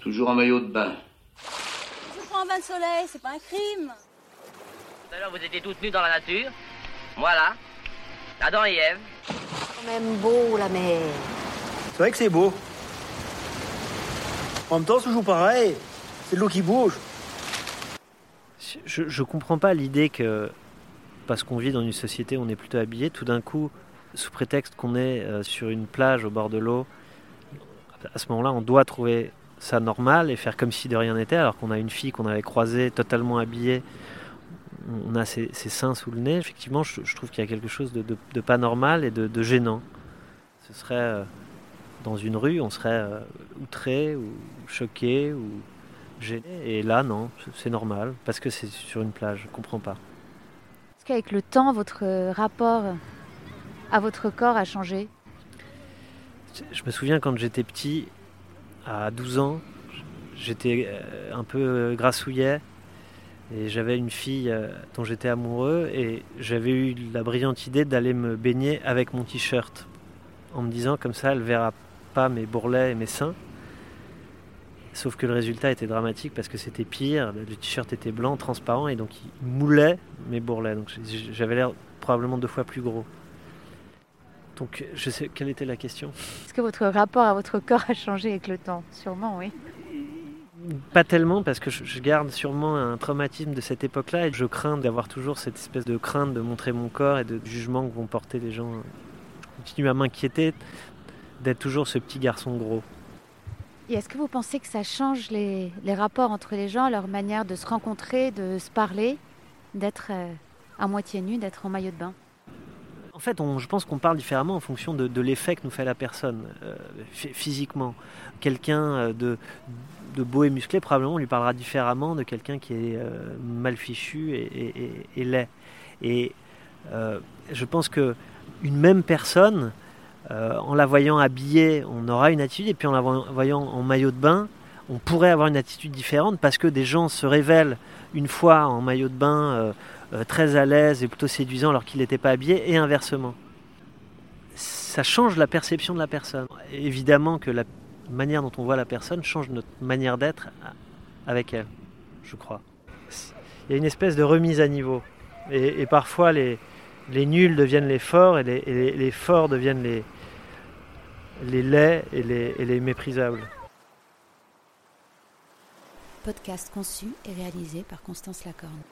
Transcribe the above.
Toujours en maillot de bain. Je prends un bain de soleil, c'est pas un crime. Tout à l'heure, vous étiez toutes nues dans la nature. Voilà. Adam et Ève. quand même beau la mer. C'est vrai que c'est beau. En même temps, c'est toujours pareil. C'est de l'eau qui bouge. Je, je comprends pas l'idée que parce qu'on vit dans une société où on est plutôt habillé, tout d'un coup, sous prétexte qu'on est euh, sur une plage au bord de l'eau, à ce moment-là, on doit trouver ça normal et faire comme si de rien n'était, alors qu'on a une fille qu'on avait croisée totalement habillée, on a ses, ses seins sous le nez. Effectivement, je, je trouve qu'il y a quelque chose de, de- de pas normal et de, de gênant. Ce serait euh, dans une rue, on serait euh, outré ou choqué ou gêné, et là, non, c'est normal parce que c'est sur une plage. Je comprends pas. Est-ce qu'avec le temps, votre euh, rapport à votre corps a changé? Je me souviens quand j'étais petit, à 12 ans, j'étais euh, un peu euh, grassouillet et j'avais une fille euh, dont j'étais amoureux et j'avais eu la brillante idée d'aller me baigner avec mon t-shirt en me disant comme ça elle verra pas mes bourrelets et mes seins. Sauf que le résultat était dramatique parce que c'était pire, le t-shirt était blanc, transparent et donc il moulait mes bourrelets. Donc j'avais l'air probablement deux fois plus gros. Donc je sais quelle était la question? Est-ce que votre rapport à votre corps a changé avec le temps? Sûrement, oui. Pas tellement parce que je garde sûrement un traumatisme de cette époque-là et je crains d'avoir toujours cette espèce de crainte de montrer mon corps et de jugement que vont porter les gens. Je continue à m'inquiéter d'être toujours ce petit garçon gros. Et est-ce que vous pensez que ça change les, les rapports entre les gens, leur manière de se rencontrer, de se parler, d'être euh, à moitié nu, d'être en maillot de bain? En fait, on- je pense qu'on parle différemment en fonction de, l'effet que nous fait la personne euh, phy- physiquement. Quelqu'un euh, de, beau et musclé, probablement, on lui parlera différemment de quelqu'un qui est euh, mal fichu et, laid. Et je pense que une même personne, en la voyant habillée, on aura une attitude, et puis en la vo- voyant en maillot de bain, on pourrait avoir une attitude différente parce que des gens se révèlent une fois en maillot de bain euh, euh, très à l'aise et plutôt séduisant alors qu'il n'était pas habillé, et inversement. Ça change la perception de la personne. Évidemment que la manière dont on voit la personne change notre manière d'être avec elle, je crois. Il y a une espèce de remise à niveau. Et, parfois, les, nuls deviennent les forts et les, forts deviennent les, laids et les méprisables. Podcast conçu et réalisé par Constance Lacorne.